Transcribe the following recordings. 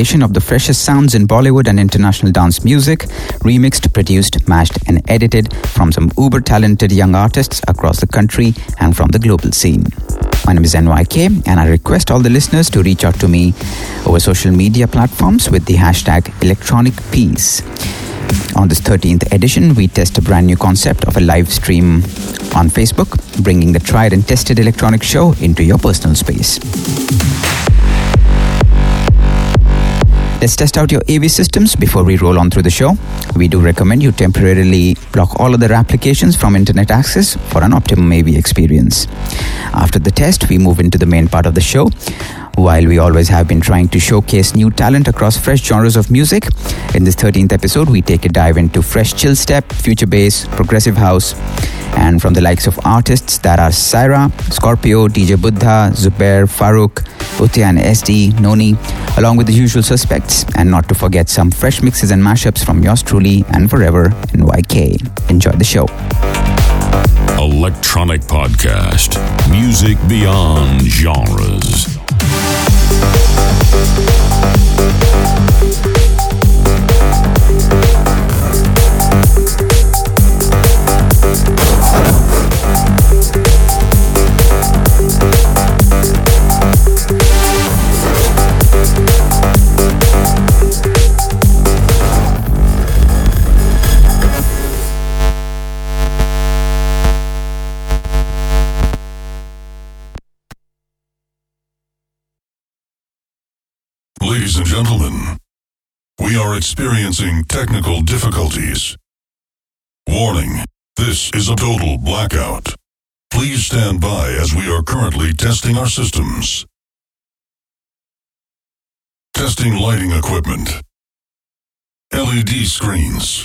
compilation of the freshest sounds in Bollywood and international dance music, remixed, produced, mashed, and edited from some uber talented young artists across the country and from the global scene. My name is NYK, and I request all the listeners to reach out to me over social media platforms with the hashtag electronic peace. On this 13th edition, we test a brand new concept of a live stream on Facebook, bringing the tried and tested electronic show into your personal space. Let's test out your AV systems before we roll on through the show. We do recommend you temporarily block all other applications from internet access for an optimum AV experience. After the test, we move into the main part of the show. While we always have been trying to showcase new talent across fresh genres of music, in this 13th episode, we take a dive into fresh chill step, future bass, progressive house, and from the likes of artists that are Syrah, Scorpio, DJ Buddha, Zubair, Faruk, Utteya and SD, Noni, along with the usual suspects, and not to forget some fresh mixes and mashups from yours truly and forever NYK. Enjoy the show. Electronyk Podcast. Music beyond genres. Testing lighting equipment. LED screens.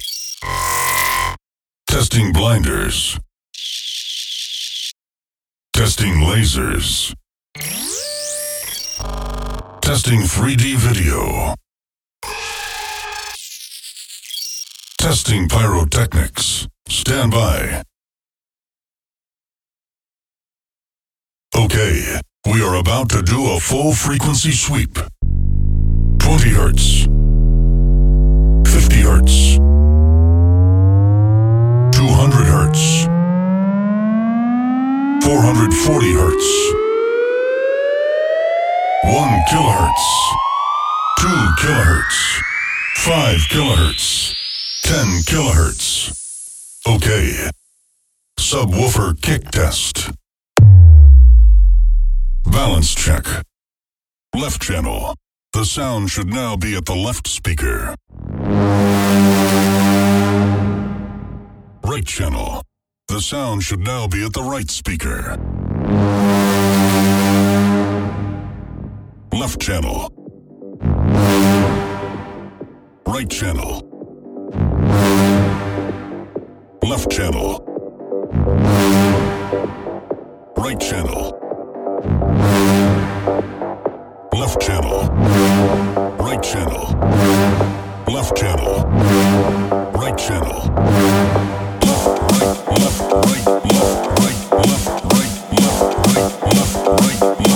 Testing blinders. Testing lasers. Testing 3D video. Testing pyrotechnics. Stand by. Okay, we are about to do a full frequency sweep. 20 hertz, 50 hertz, 200 hertz, 440 hertz, 1 kilohertz, 2 kilohertz, 5 kilohertz, 10 kilohertz. Okay. Subwoofer kick test. Balance check. Left channel. The sound should now be at the left speaker. Right channel. The sound should now be at the right speaker. Left channel. Right channel. Left channel. Right channel channel, right channel, left channel, right channel, left, right, left, right, left, right, left, right, left, right, left, right, left.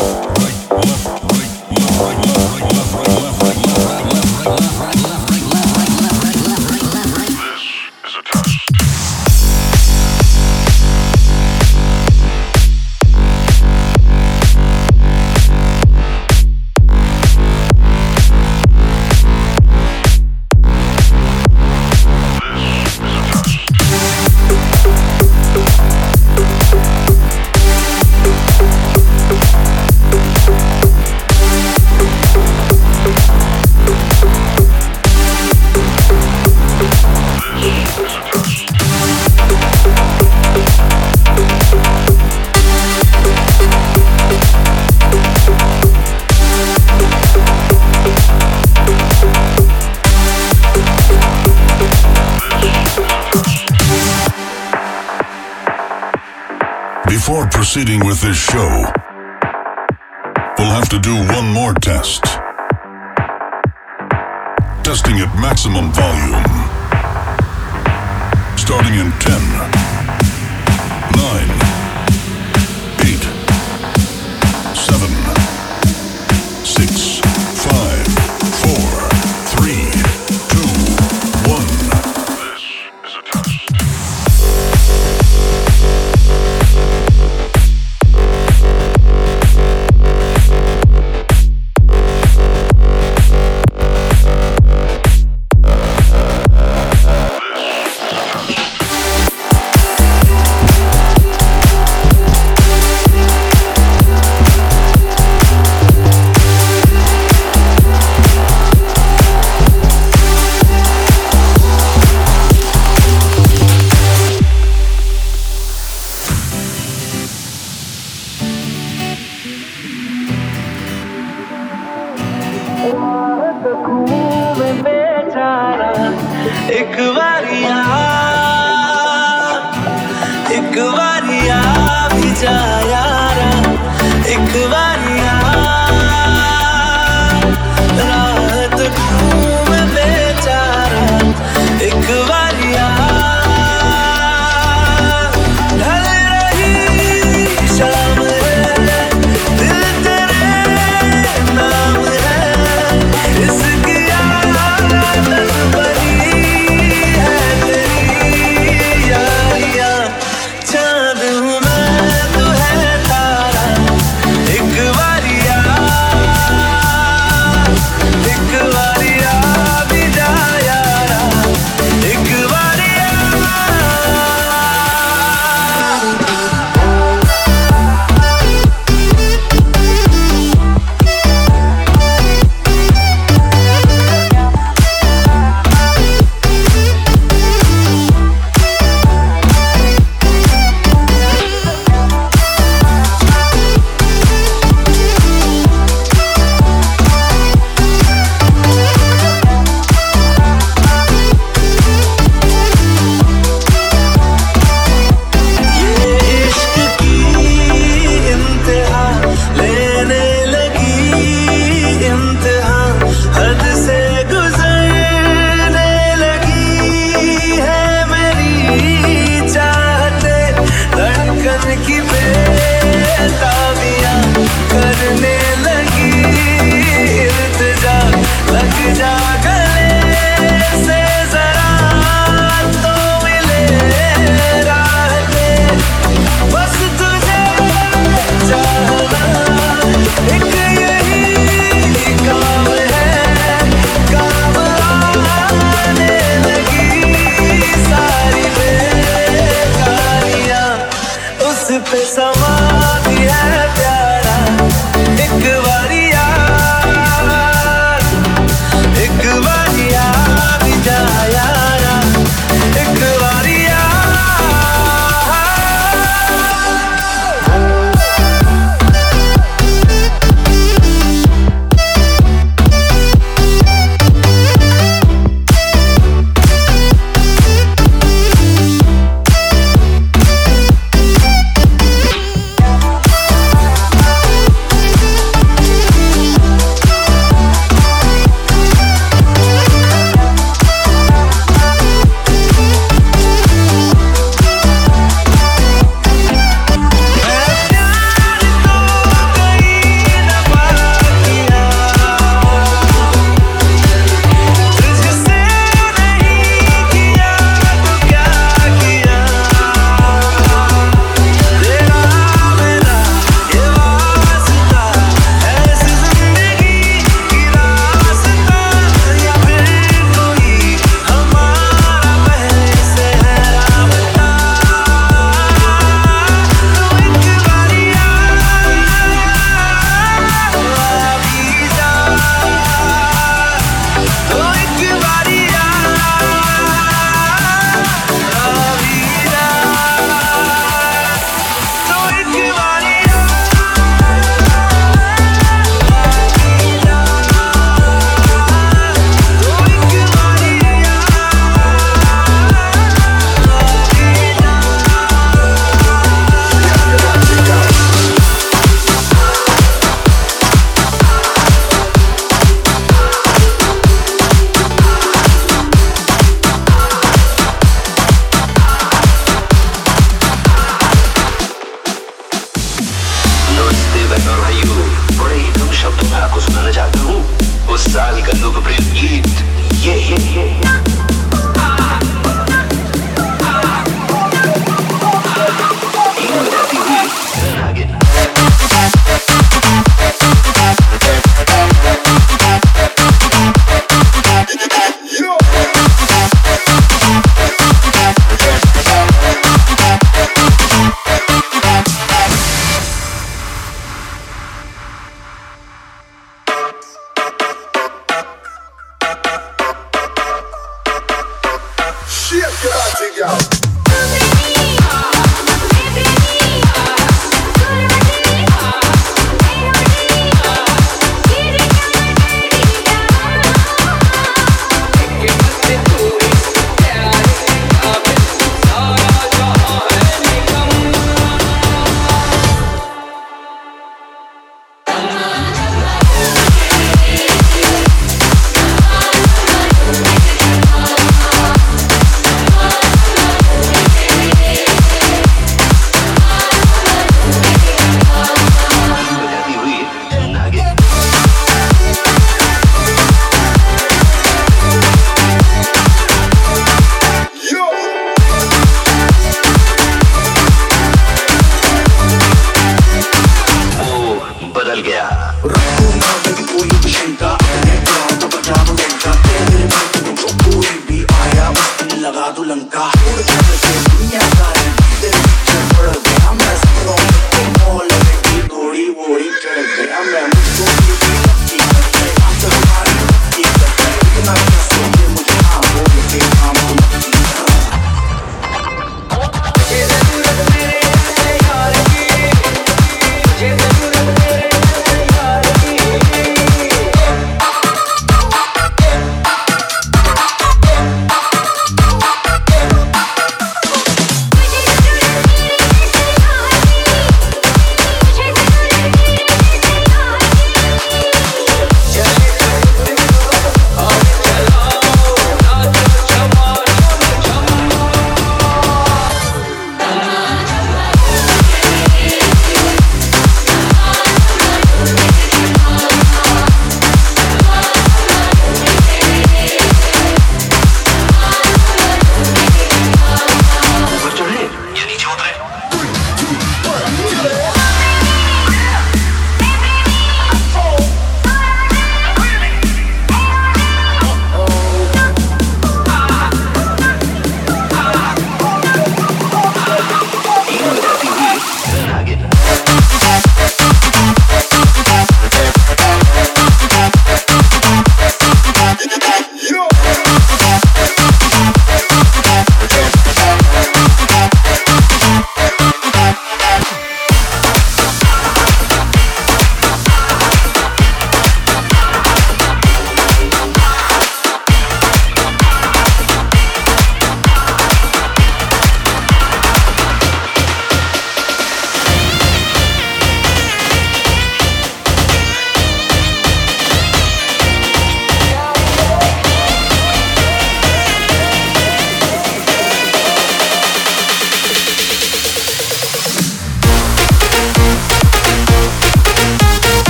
Maximum volume.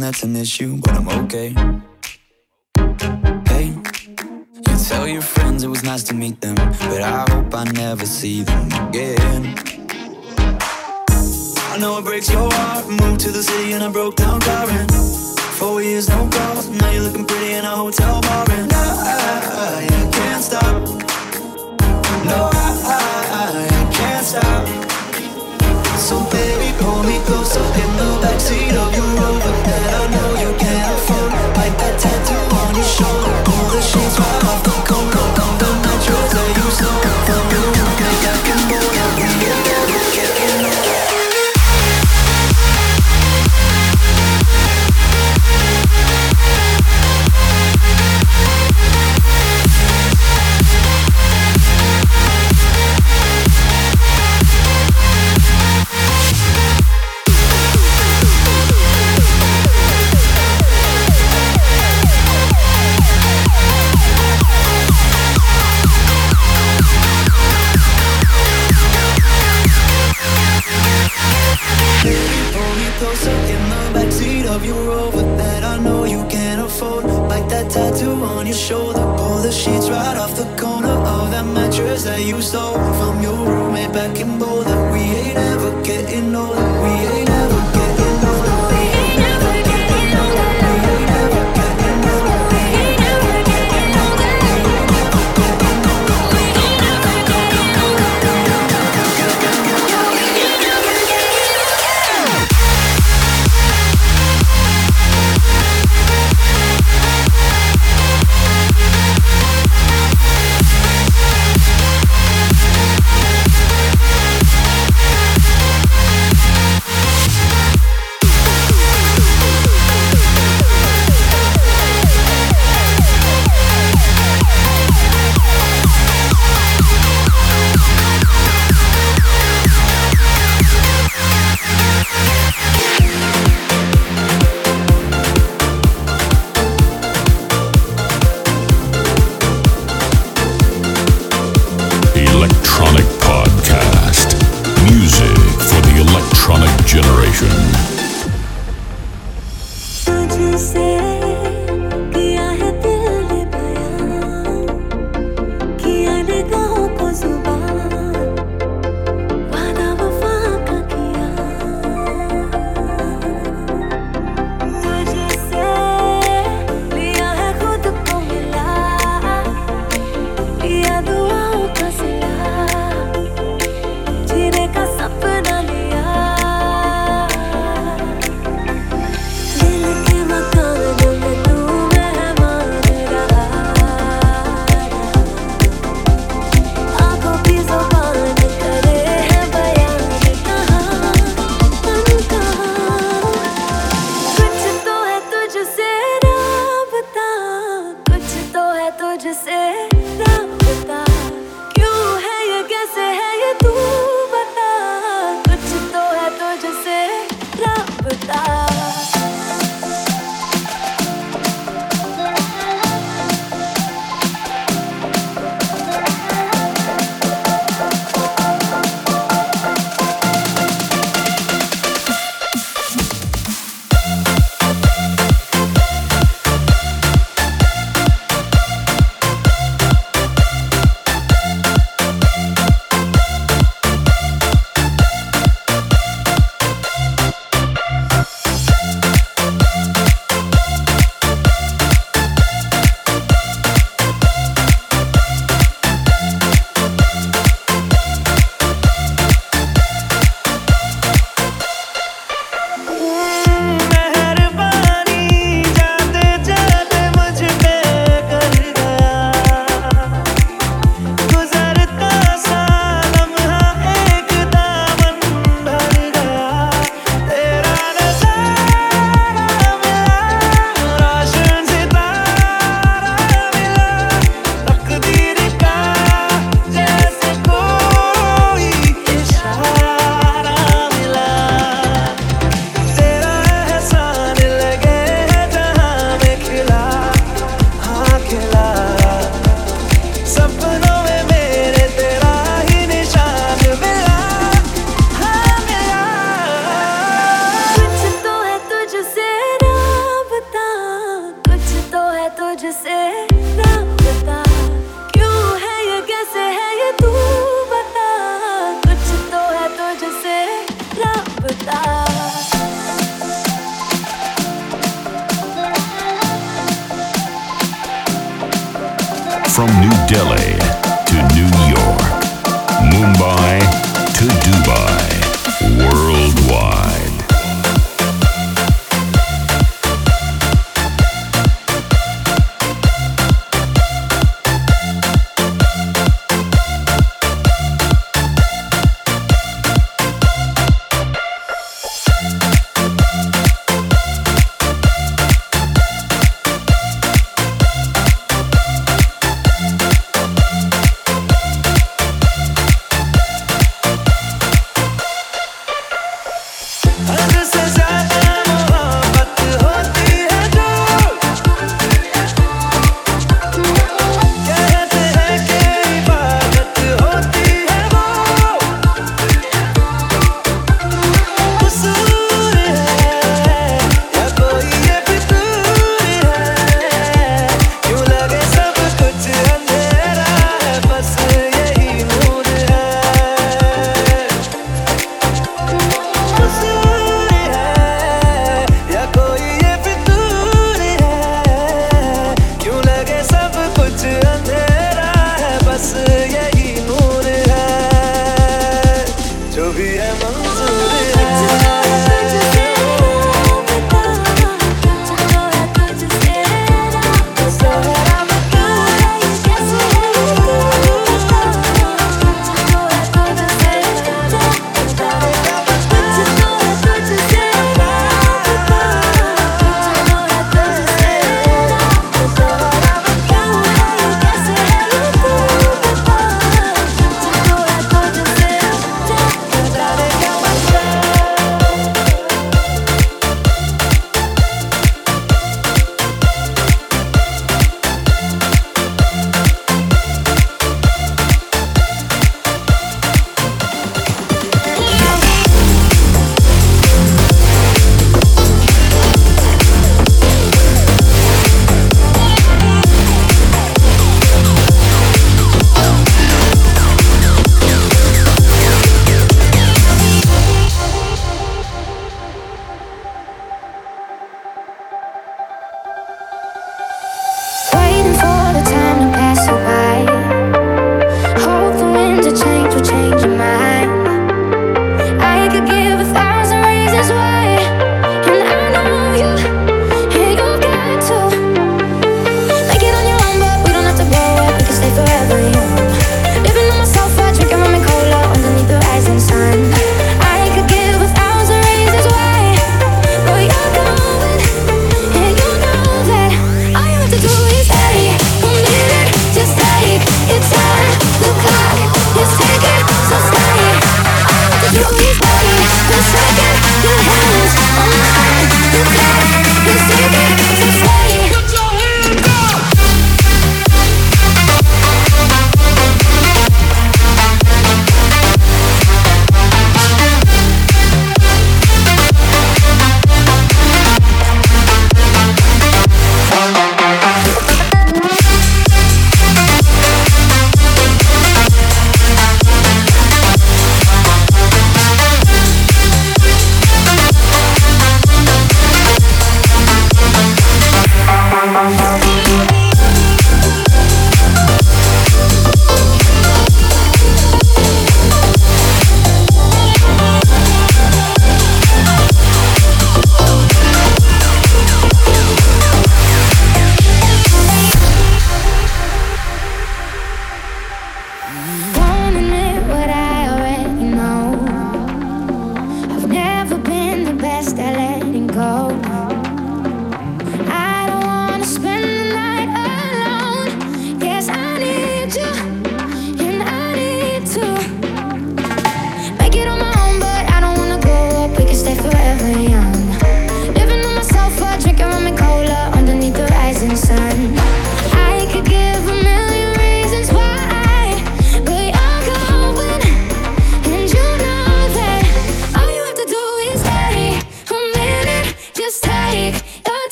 that's an issue, but I'm okay. Hey, you tell your friends it was nice to meet them.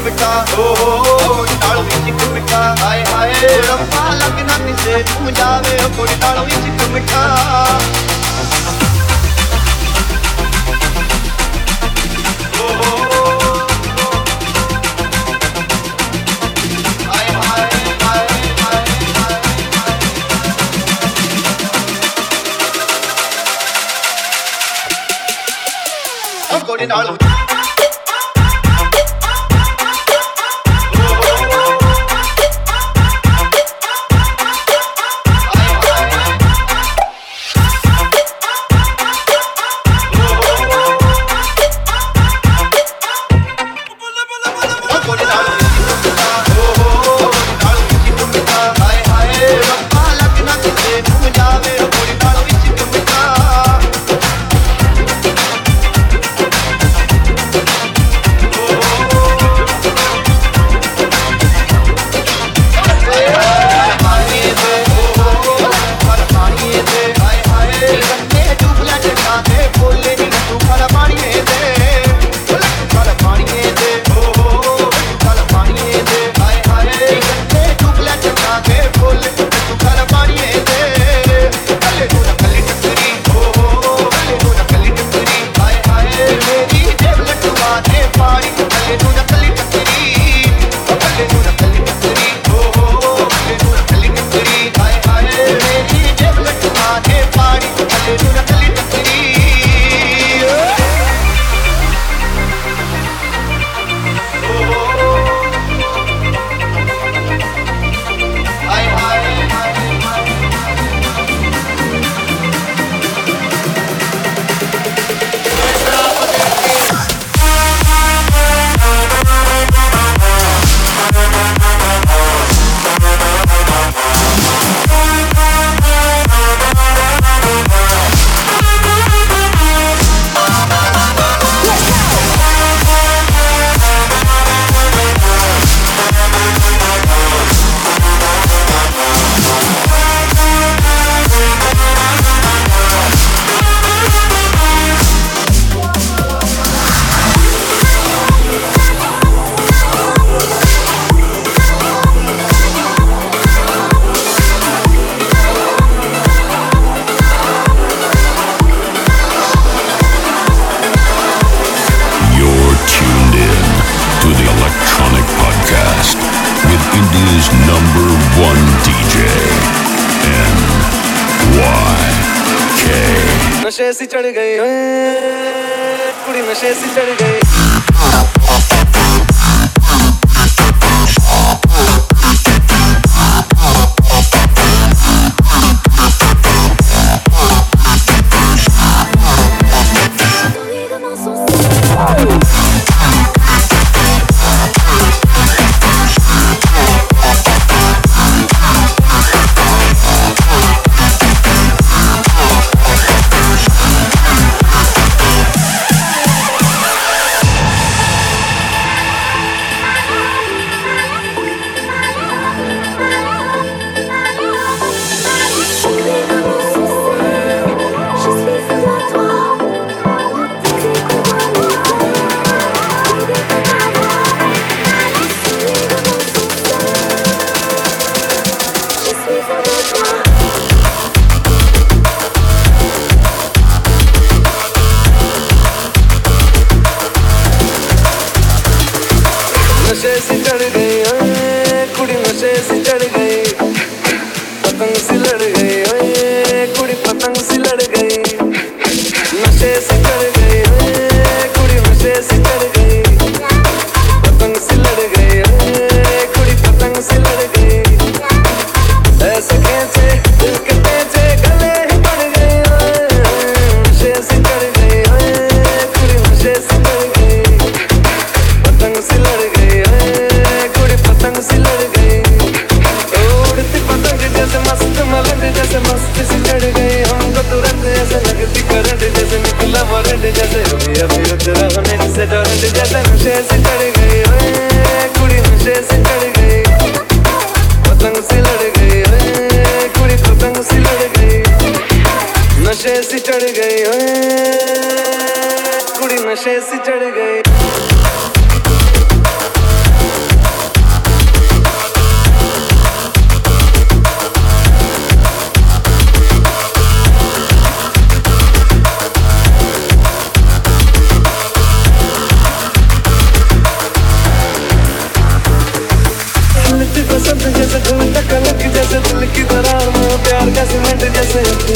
ਚਿਮਕਾ ਓ ਨਾਲ ਵਿੱਚ ਚਿਮਕਾ ਹਾਏ ਹਾਏ, ਰੱਬਾ ਲੱਗਣਾ ਕਿਸੇ ਤੂੰ ਜਾਵੇ, ਓ ਕੁੜੀ ਨਾਲ ਵਿੱਚ ਚਿਮਕਾ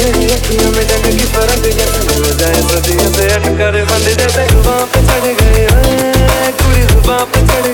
नहीं अखियों में जग की फ़र्क हो जाए सदियों से अटकर बंद जैसे पे चढ़ गए कुड़ी ज़ुबान पे चढ़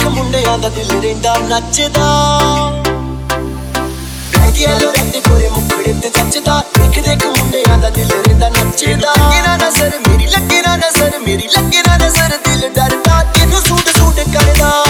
ਦੇਖ ਮੁੰਡਿਆਂ ਦਾ ਦਿਲ ਰਹਿੰਦਾ, ਨੱਚਦਾ। ਗੰਗੀਆਂ ਲੋਰੇ ਤੇ ਗੋਰੇ ਮੁਖੜੇ ਤੇ ਜੱਚਦਾ। ਦੇਖ ਦੇਖ ਮੁੰਡਿਆਂ ਦਾ ਦਿਲ ਰਹਿੰਦਾ, ਨੱਚਦਾ। ਲੱਗੇ ਨਾ ਨਜ਼ਰ, ਮੇਰੀ ਲੱਗੇ ਨਾ ਨਜ਼ਰ, ਮੇਰੀ ਲੱਗੇ ਨਾ ਨਜ਼ਰ, ਦਿਲ ਡਰਦਾ। ਤੈਨੂੰ ਸੂਟ ਸੂਟ ਕਰਦਾ।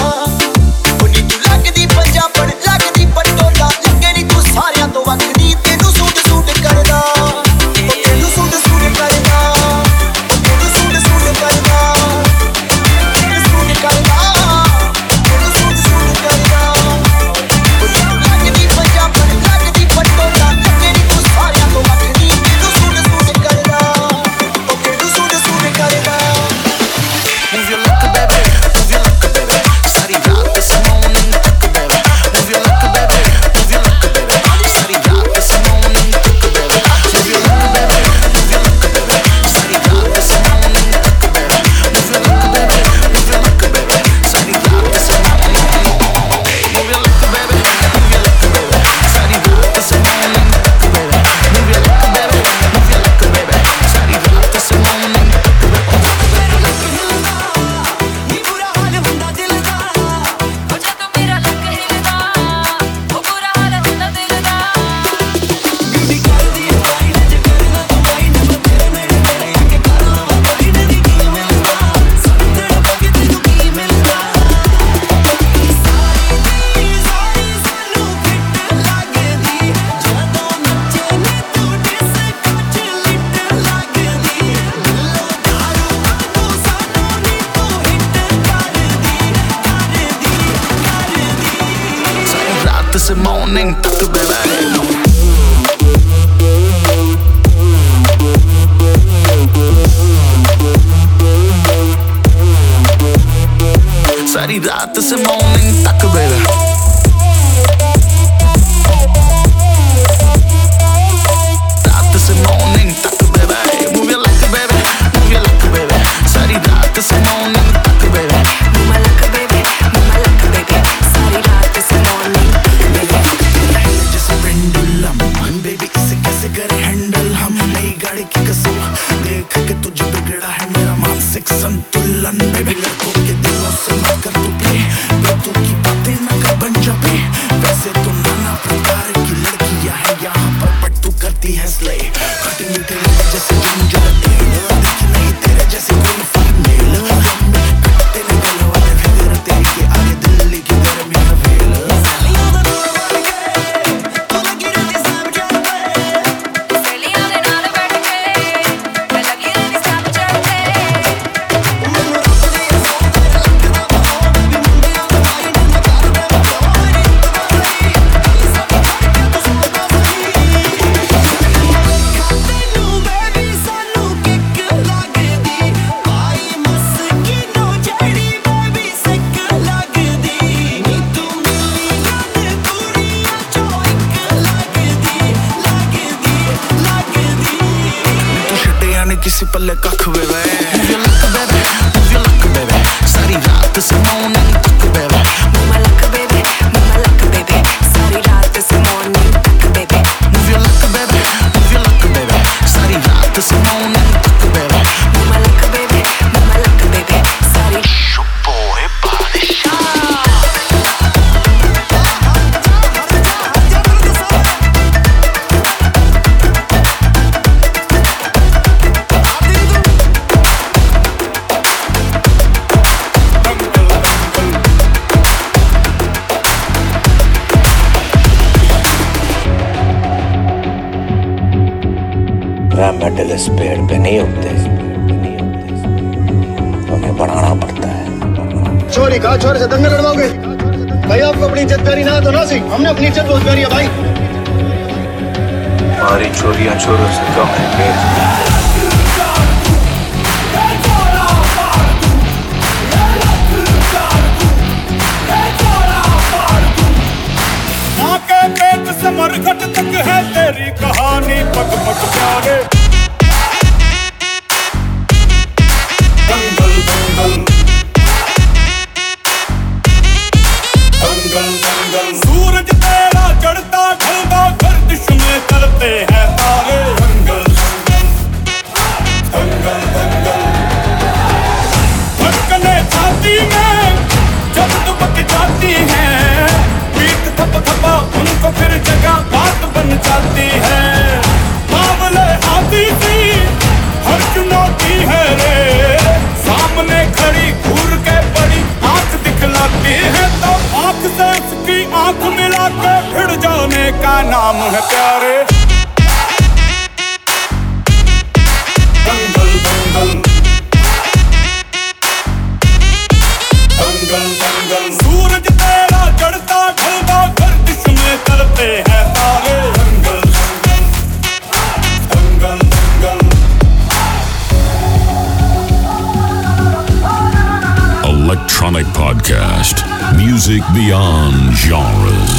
Beyond genres.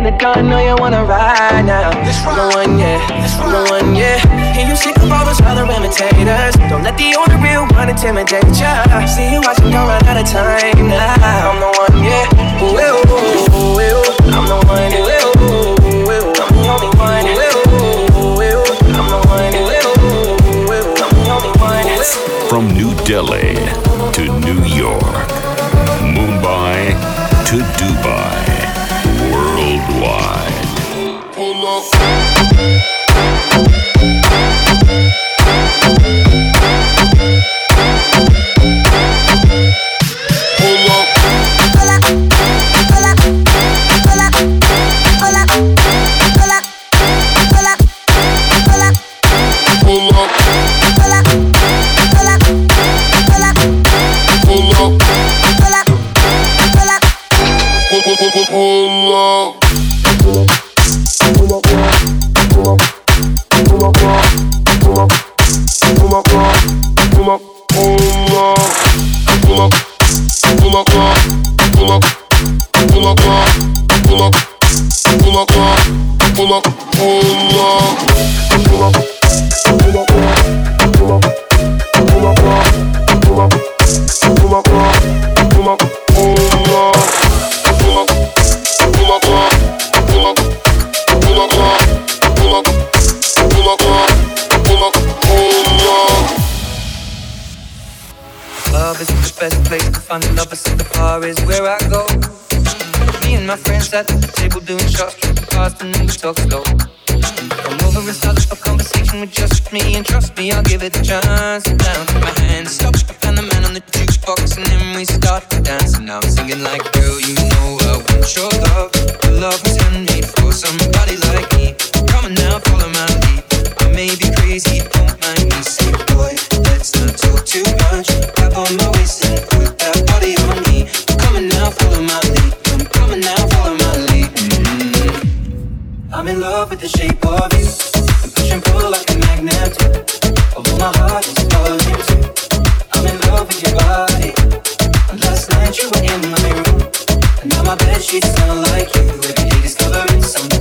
in the car, know you wanna ride now. That's right. I'm the one, yeah. That's right. I'm the one, yeah. And you sick of all those other imitators. Don't let the only real one intimidate ya. See you watching, don't run out of time now. I'm the one, yeah. Ooh, ooh, ooh, ooh. Ooh. I'm the one, ooh, From New Delhi to New York, Mumbai to Dubai. Don't Love is the best place to find love. so the bar is where I go and my friends at the table doing shots, drinking fast, and then we talk slow. Come over and start a conversation with just me, and trust me, I'll give it a chance. Now take my hand, stop, and the man on the jukebox, and then we start dancing. Now I'm singing like, girl, you know I want your love. Your love was handmade for somebody like me. Come on now, follow my lead. I may be crazy, don't mind me. Say, boy, let's not talk too much. Grab on my waist and put that body on me. Come on now, follow my lead. Now, follow my lead. Mm-hmm. I'm in love with the shape of you. And push and pull like a magnet. Although my heart is falling too. I'm in love with your body. And last night you were in my room. And now my bed sheets smell like you. Every day discovering something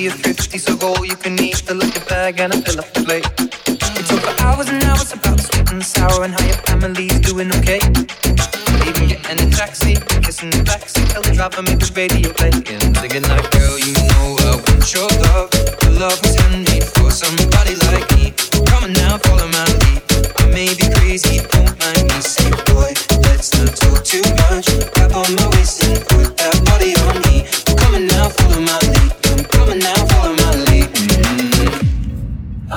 You and me are thrifty, so go you can eat. Fill up your bag and I fill up the plate. We talk for hours and hours about the sweet and sour and how your family's doing okay. Leaving you in a taxi, kissing the backseat, tell the driver make the radio play. And singing like, girl, you know I want your love. Your love was handmade for somebody like me. Come on now, follow my lead. I may be crazy, don't mind me. Say, boy, let's not talk too much. Grab on my waist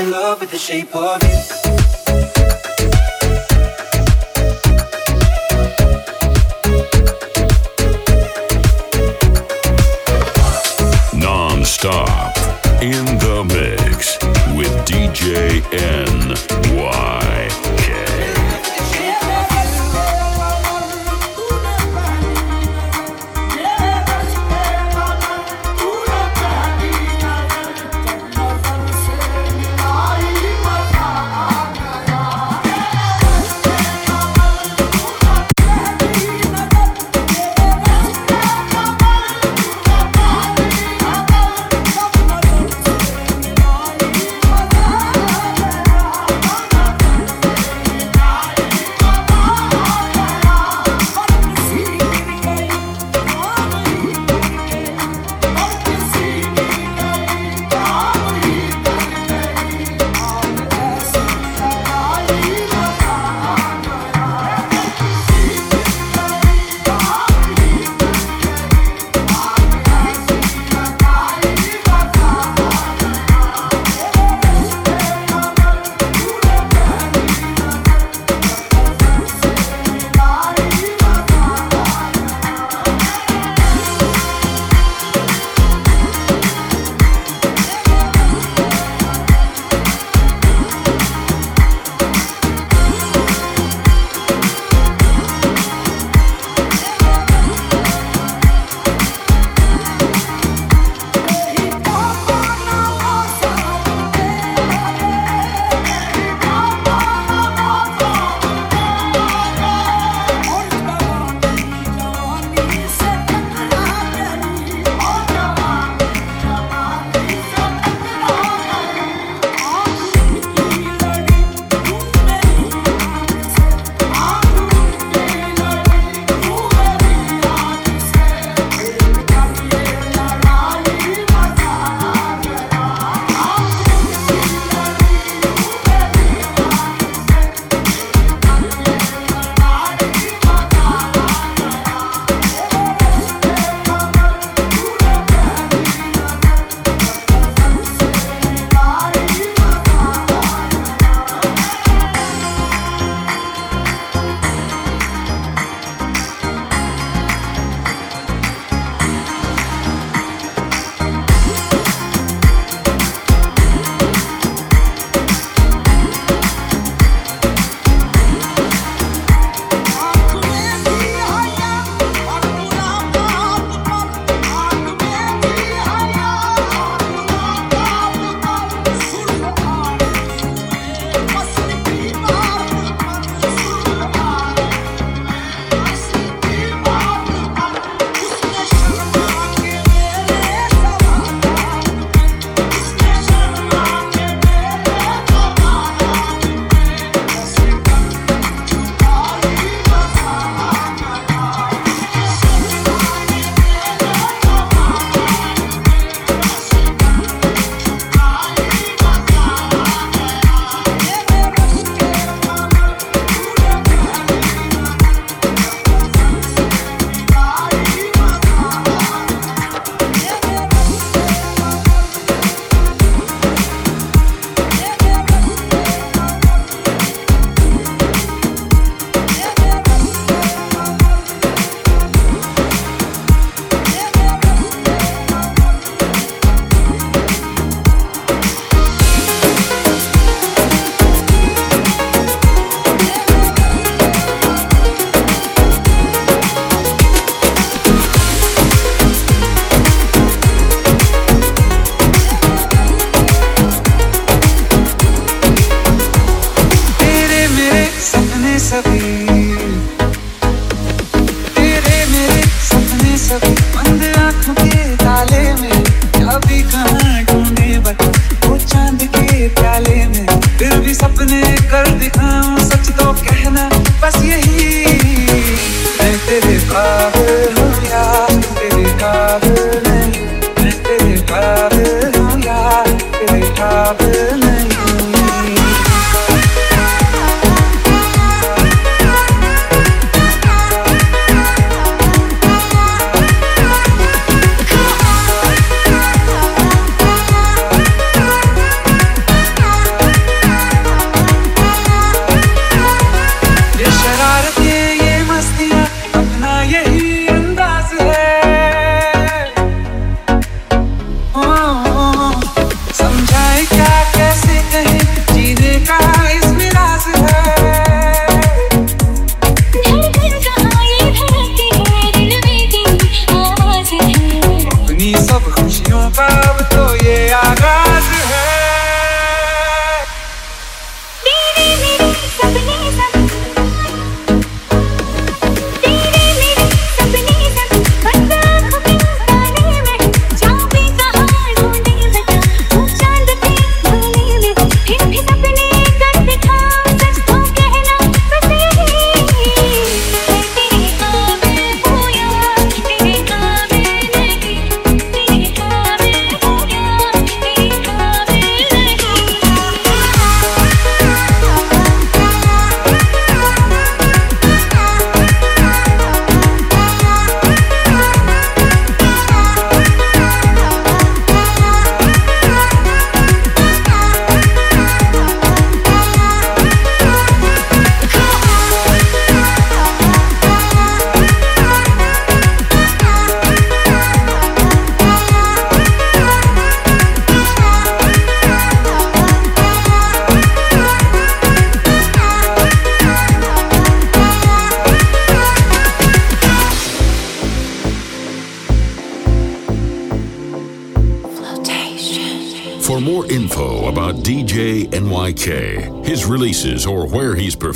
In love with the shape of you. Non-stop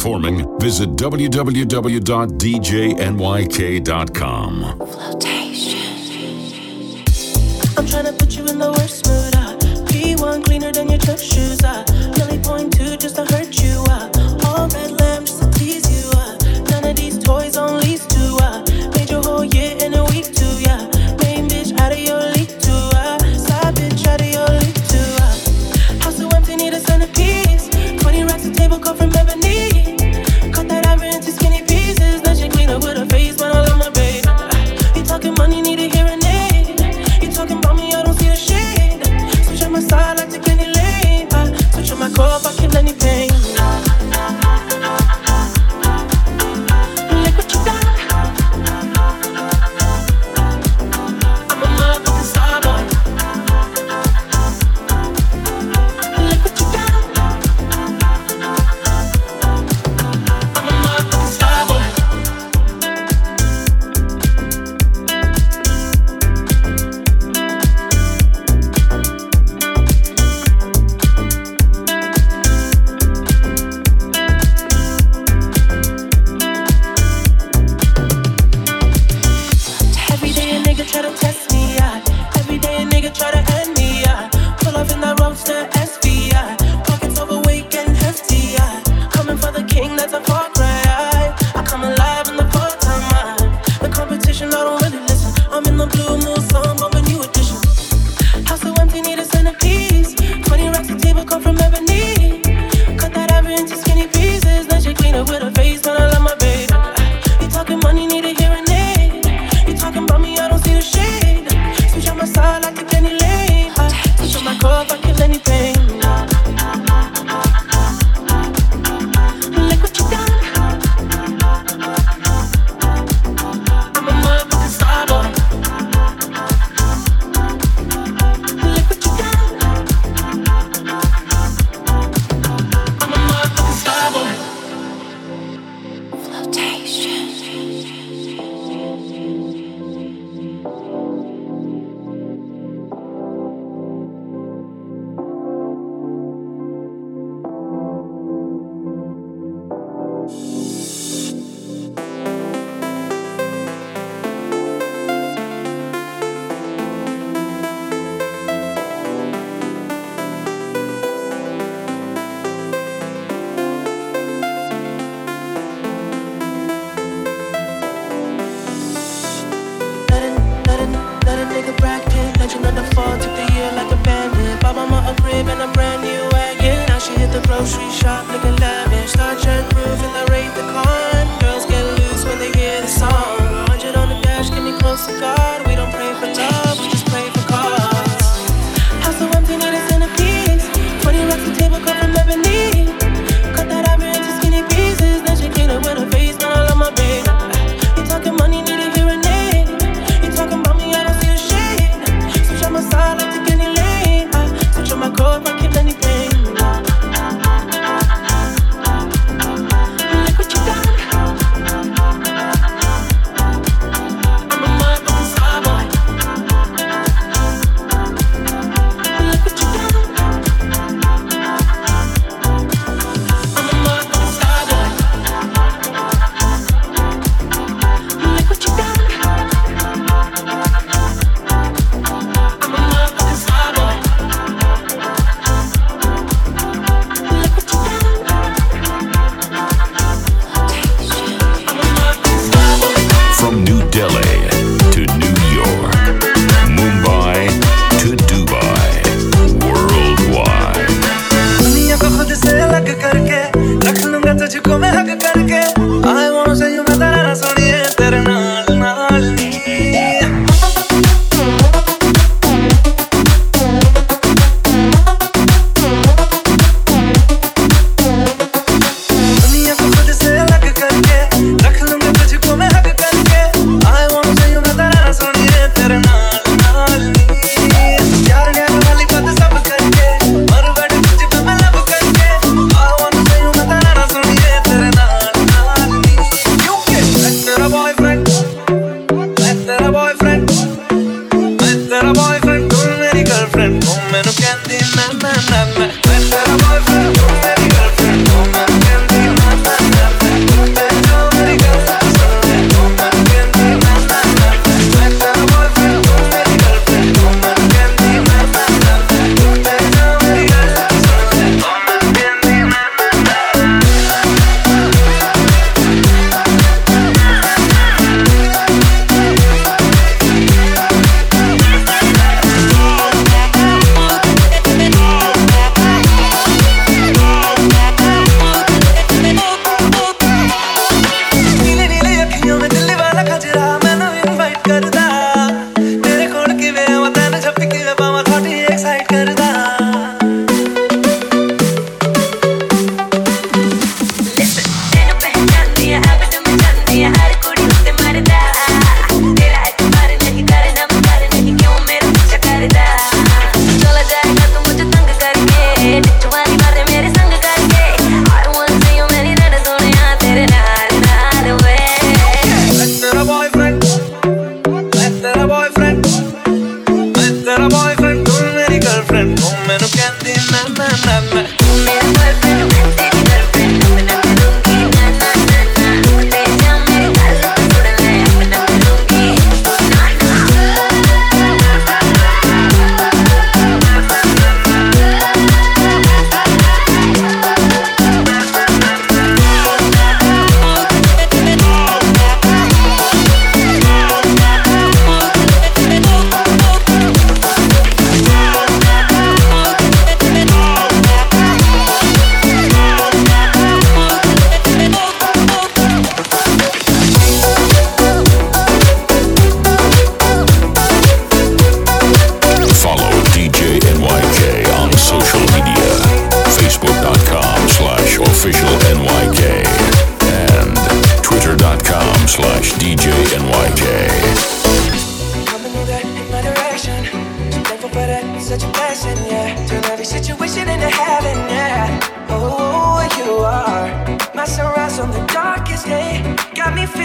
performing, visit www.djnyk.com.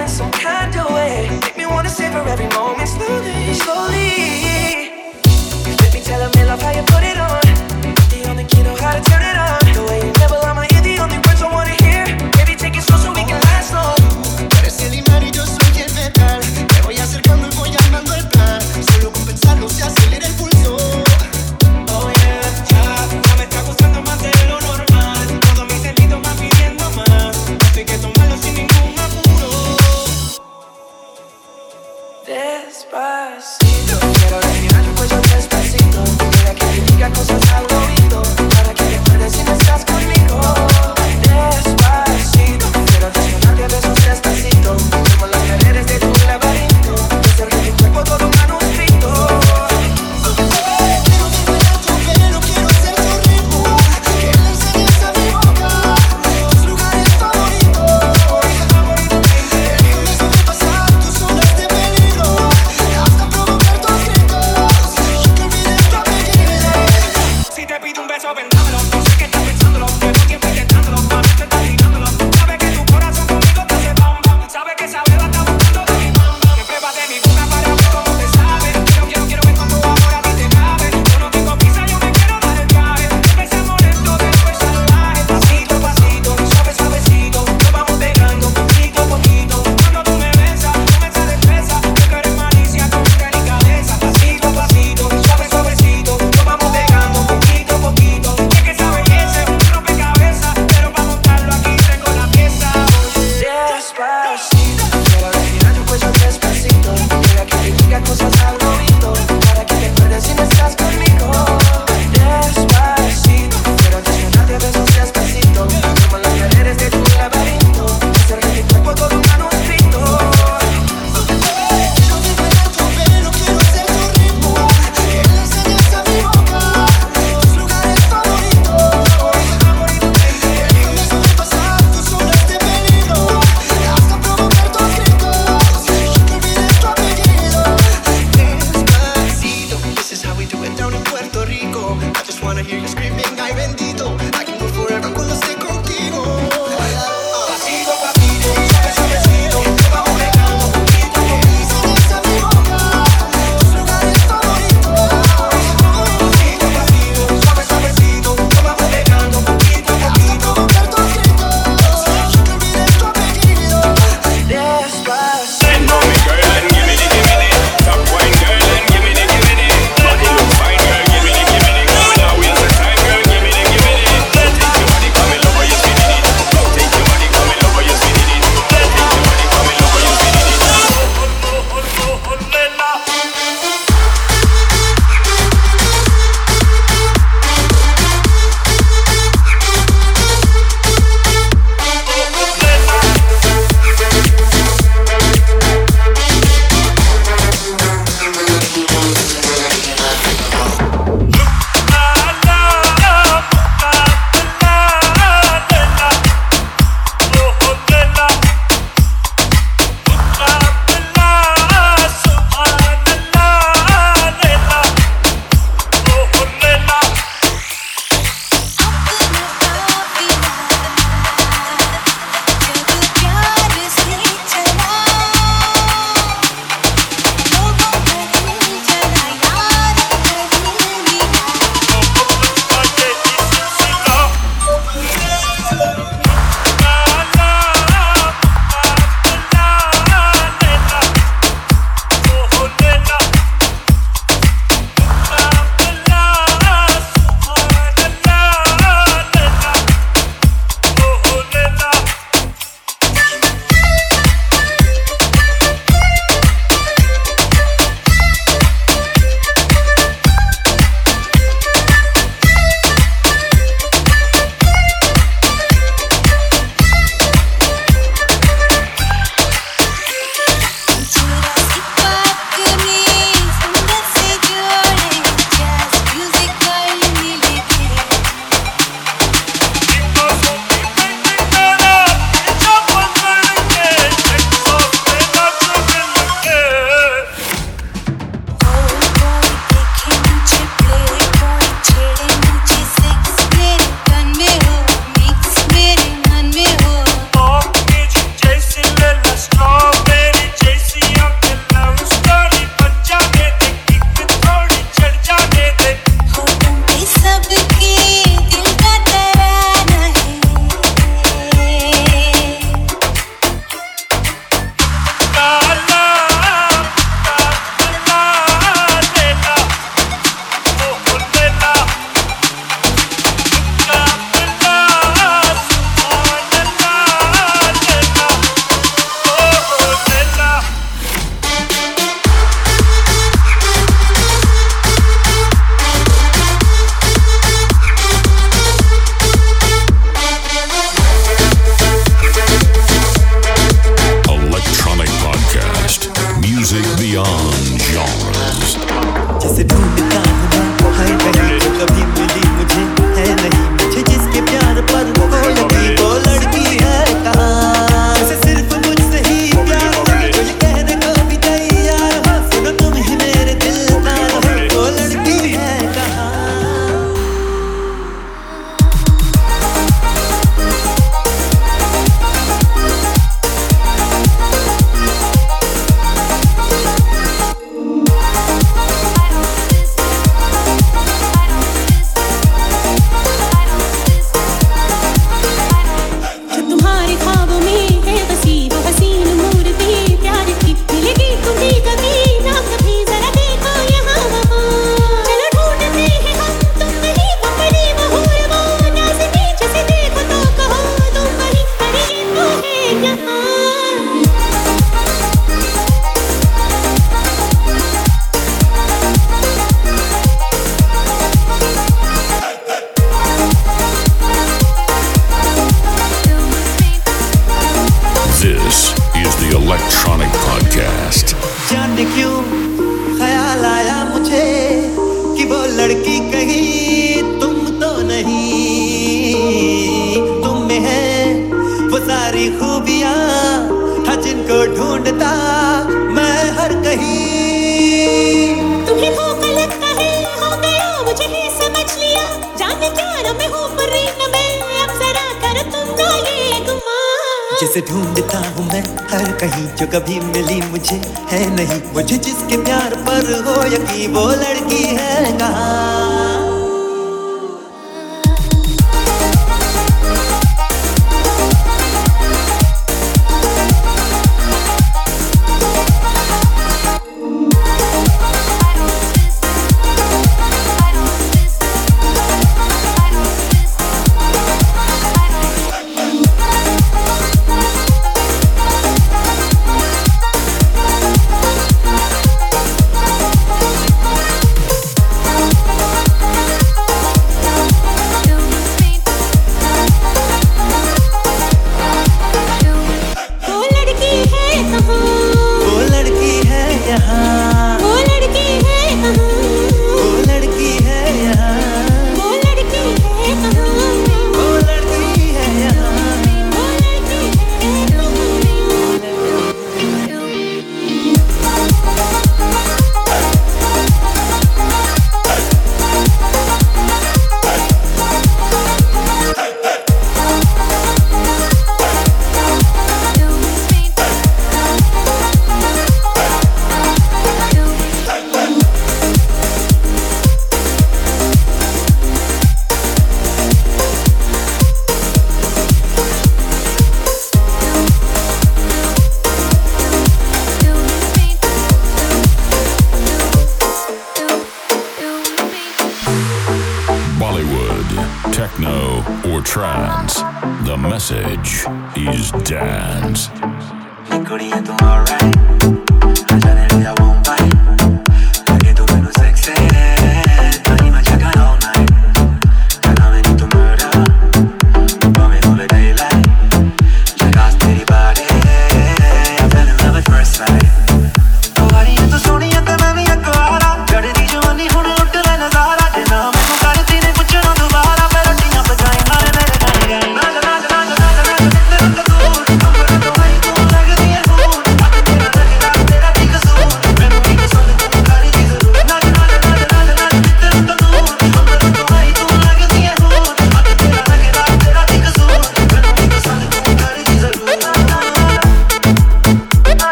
in some kind of way. Make me wanna savor every moment slowly, slowly.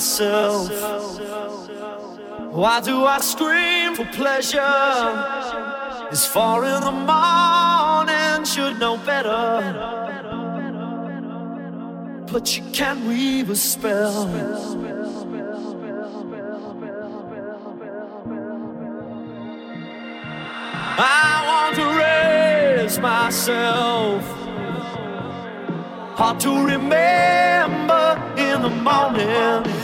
myself? Why do I scream for pleasure? It's far in the morning, should know better. But you can't weave a spell. I want to raise myself. Hard to remember in the morning.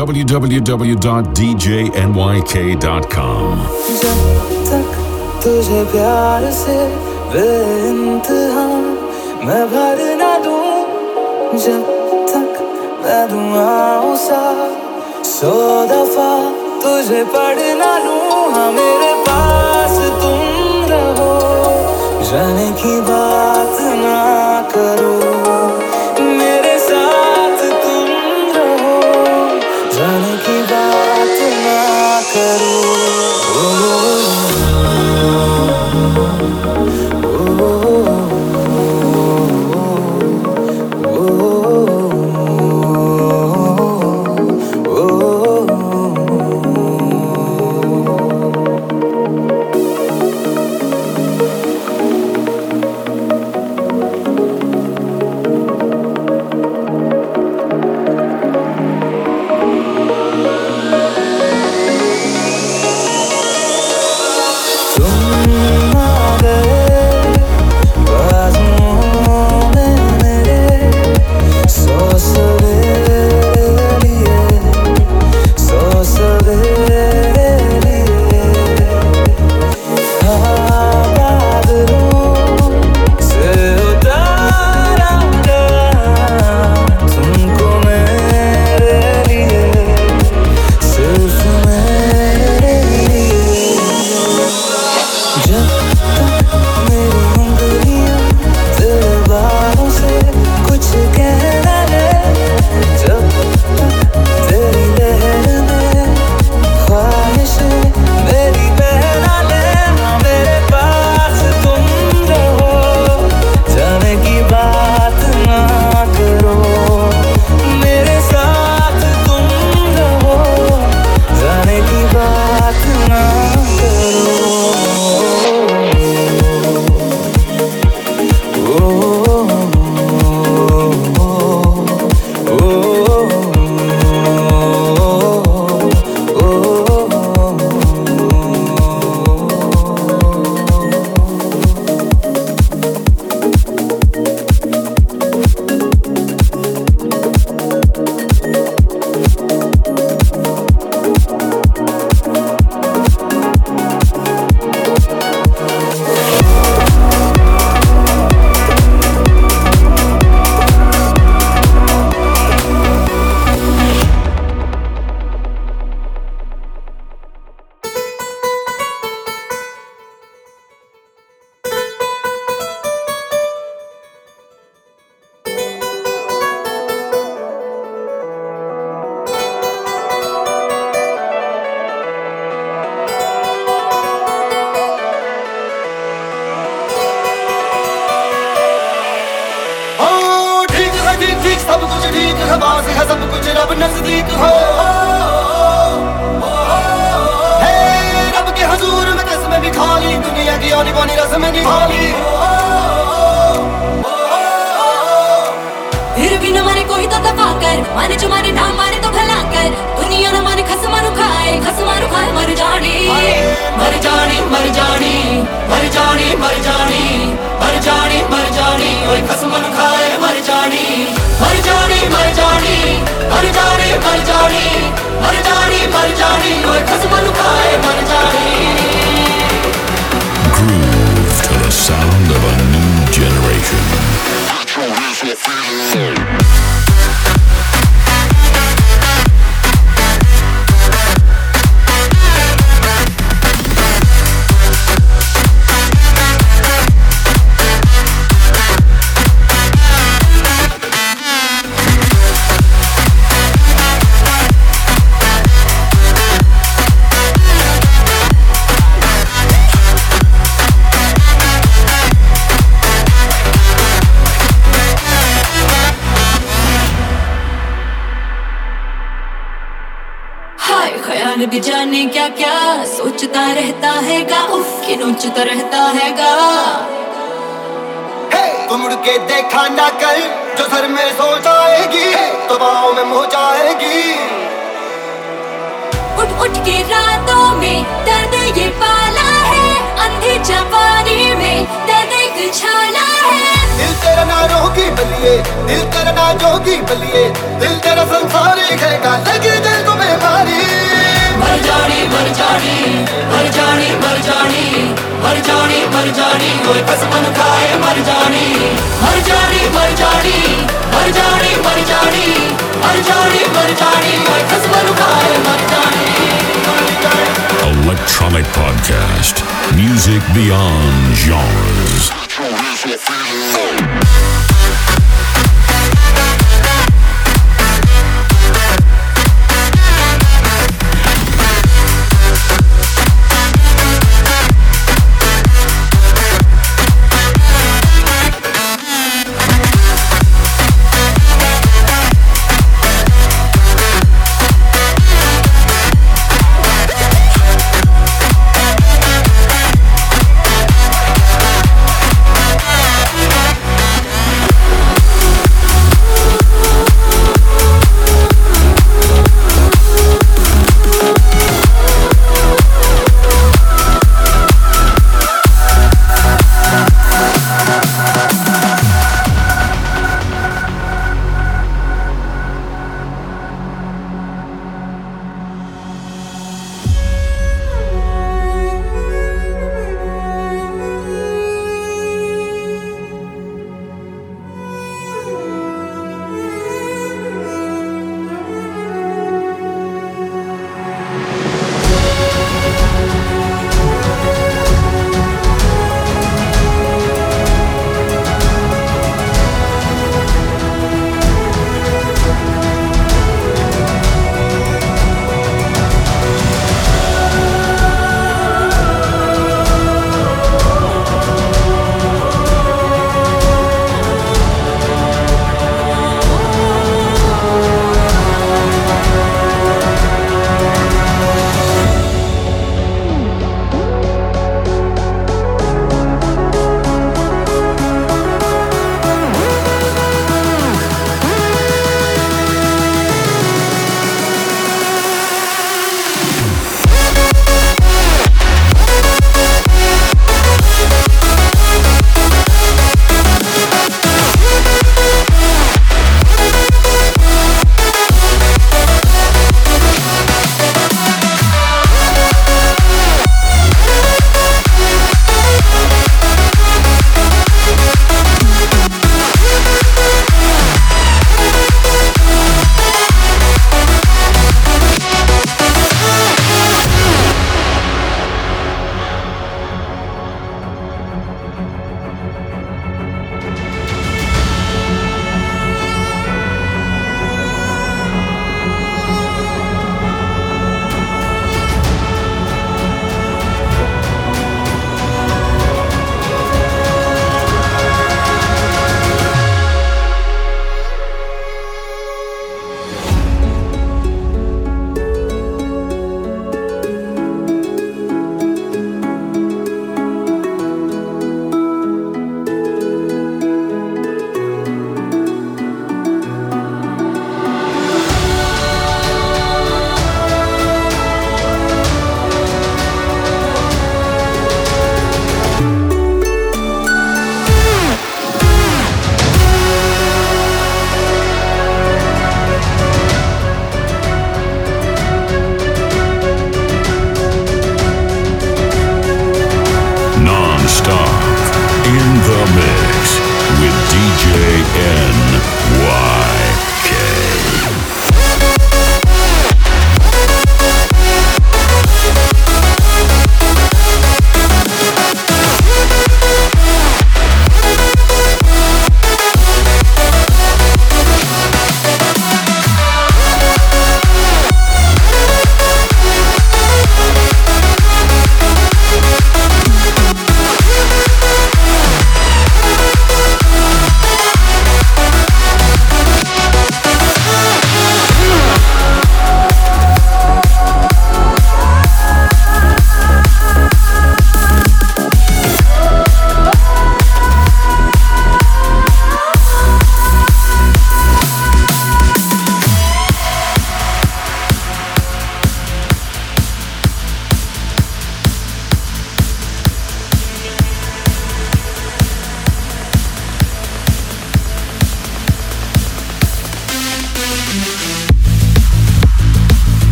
www.djnyk.com जब तक तुझे प्यार से मैं भर ना दूँ, जब तक मैं दुआओं सा सौ दफ़ा तुझे पढ़ ना लूँ हाँ, मेरे पास तुम रहो, जाने की बात ना करो।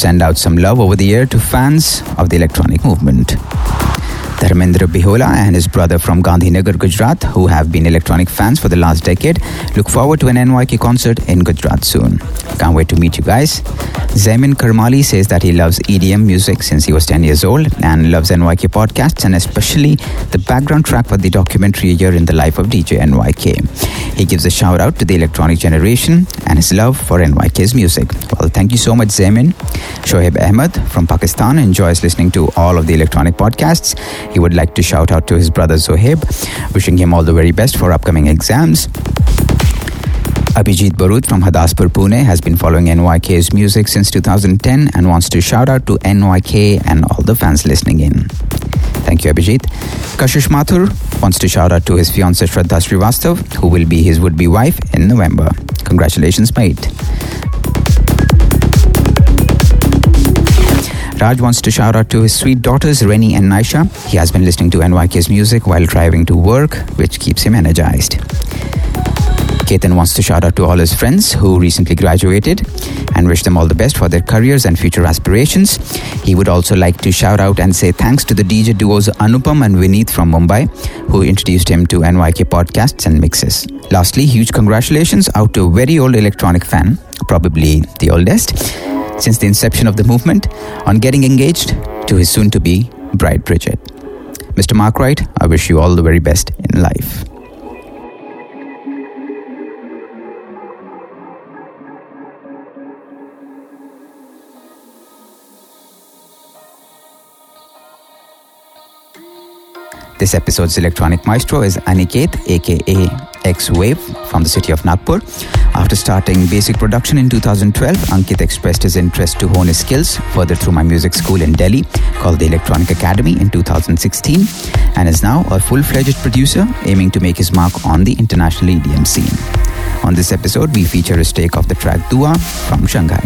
Send out some love over the air to fans of the electronic movement. Dharmendra Bihola and his brother from Gandhinagar, Gujarat, who have been electronic fans for the last decade, look forward to an NYK concert in Gujarat soon. Can't wait to meet you guys. Zemin Karmali says that he loves EDM music since he was 10 years old and loves NYK podcasts and especially the background track for the documentary A Year in the Life of DJ NYK. He gives a shout out to the electronic generation and his love for NYK's music. Well, thank you so much, Zemin. Shoaib Ahmed from Pakistan enjoys listening to all of the Electronyk podcasts. He would like to shout out to his brother Zohib, wishing him all the very best for upcoming exams. Abhijit Barut from Hadaspur, Pune has been following NYK's music since 2010 and wants to shout out to NYK and all the fans listening in. Thank you, Abhijit. Kashish Mathur wants to shout out to his fiancée Shraddha Srivastav, who will be his would be wife in November. Congratulations, mate. Raj wants to shout out to his sweet daughters, Reni and Naisha. He has been listening to NYK's music while driving to work, which keeps him energized. Ketan wants to shout out to all his friends who recently graduated and wish them all the best for their careers and future aspirations. He would also like to shout out and say thanks to the DJ duos Anupam and Vineet from Mumbai, who introduced him to NYK podcasts and mixes. Lastly, huge congratulations out to a very old electronic fan, probably the oldest, since the inception of the movement, on getting engaged to his soon to be bride Bridget. Mr. Mark Wright, I wish you all the very best in life. This episode's electronic maestro is Aniket, aka X Wave, from the city of Nagpur. After starting basic production in 2012, Ankit expressed his interest to hone his skills further through my music school in Delhi called the Electronyk Academy in 2016 and is now a full fledged producer aiming to make his mark on the international EDM scene. On this episode, we feature a take of the track Dua from Shanghai.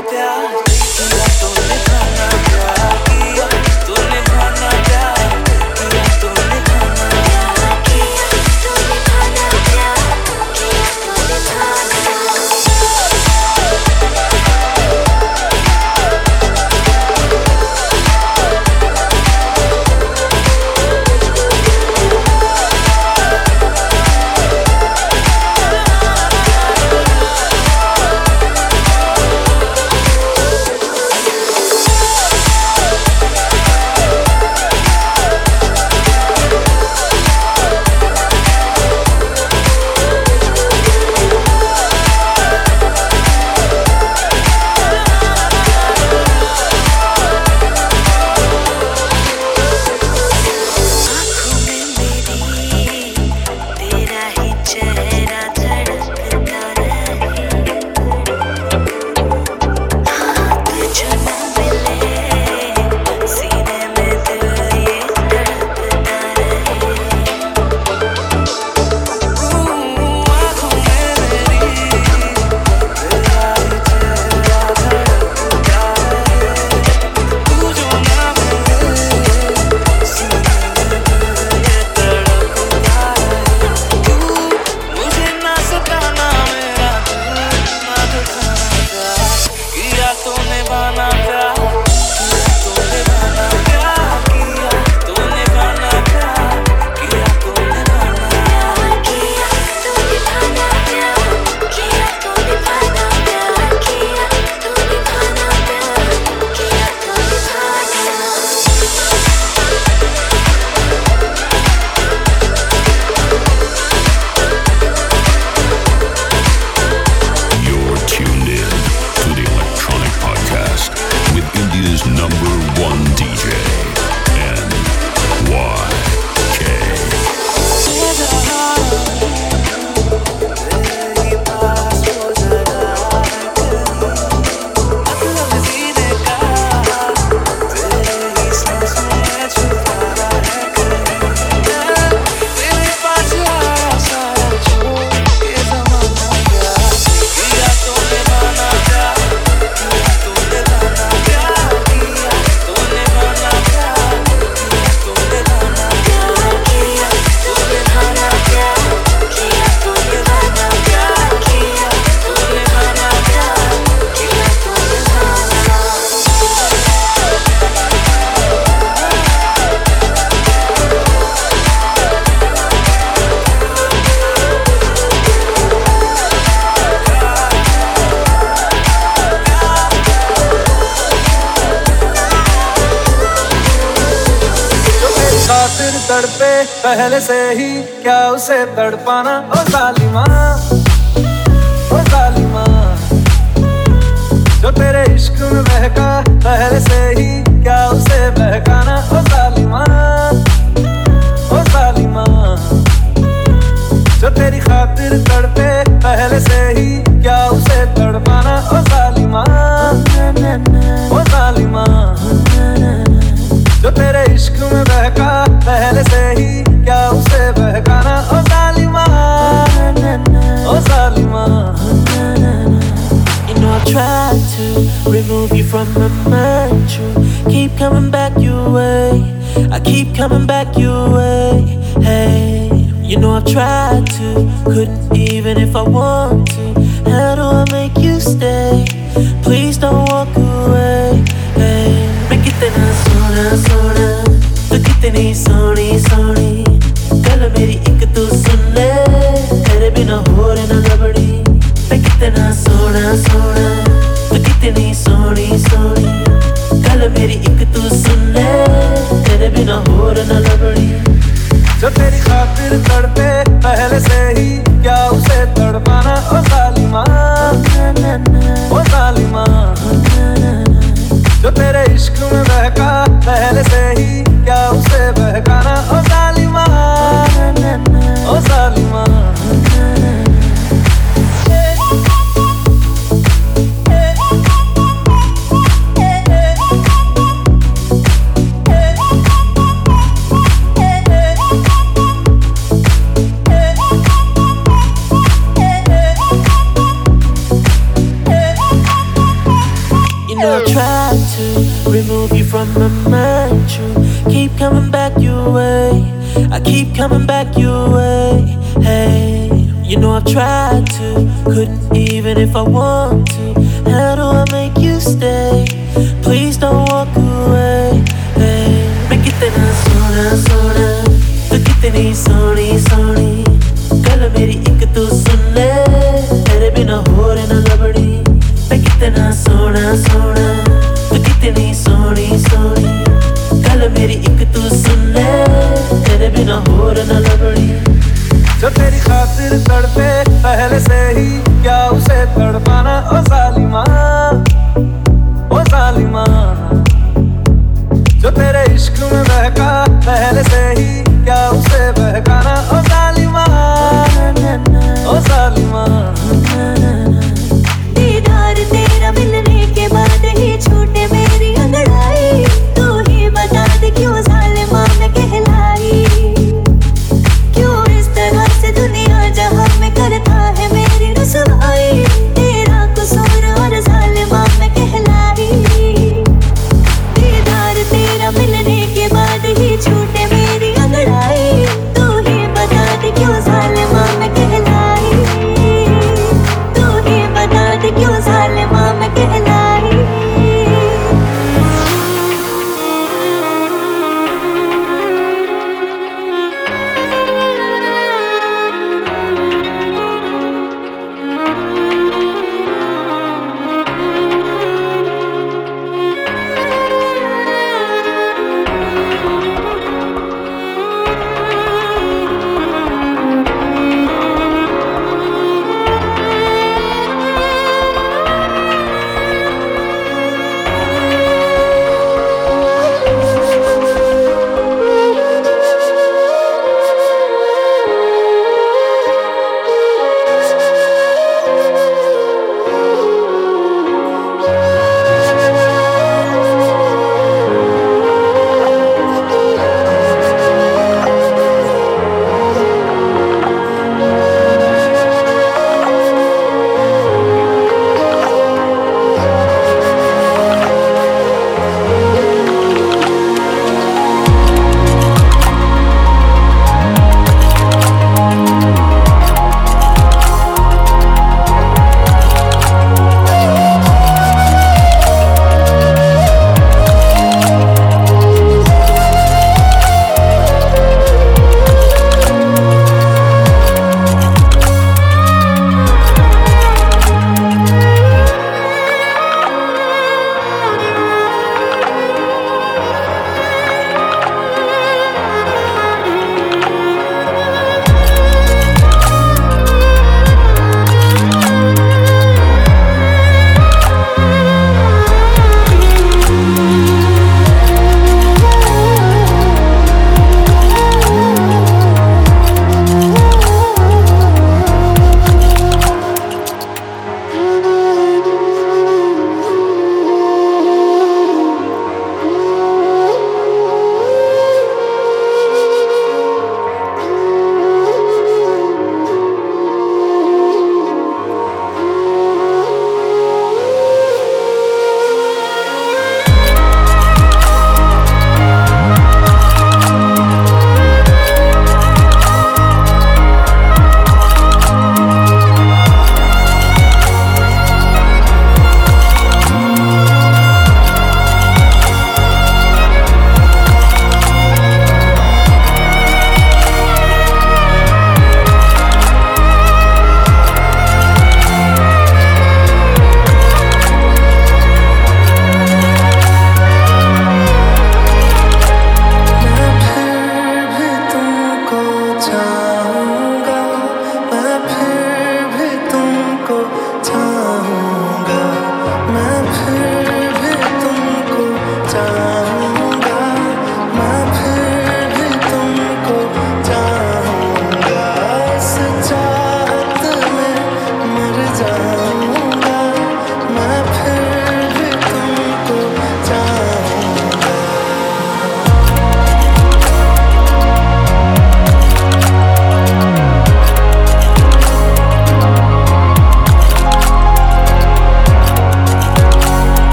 प्यार तो प्यार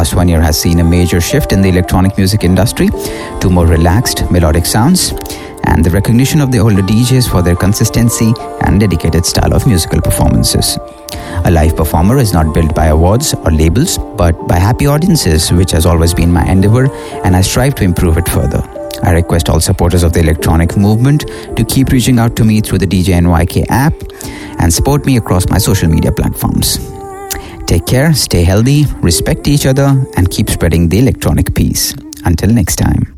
past one year has seen a major shift in the electronic music industry to more relaxed, melodic sounds. and the recognition of the older DJs for their consistency and dedicated style of musical performances. A live performer is not built by awards or labels, but by happy audiences, which has always been my endeavor, and I strive to improve it further. I request all supporters of the electronic movement to keep reaching out to me through the DJ NYK app and support me across my social media platforms. Take care, stay healthy, respect each other, and keep spreading the electronic peace. Until next time.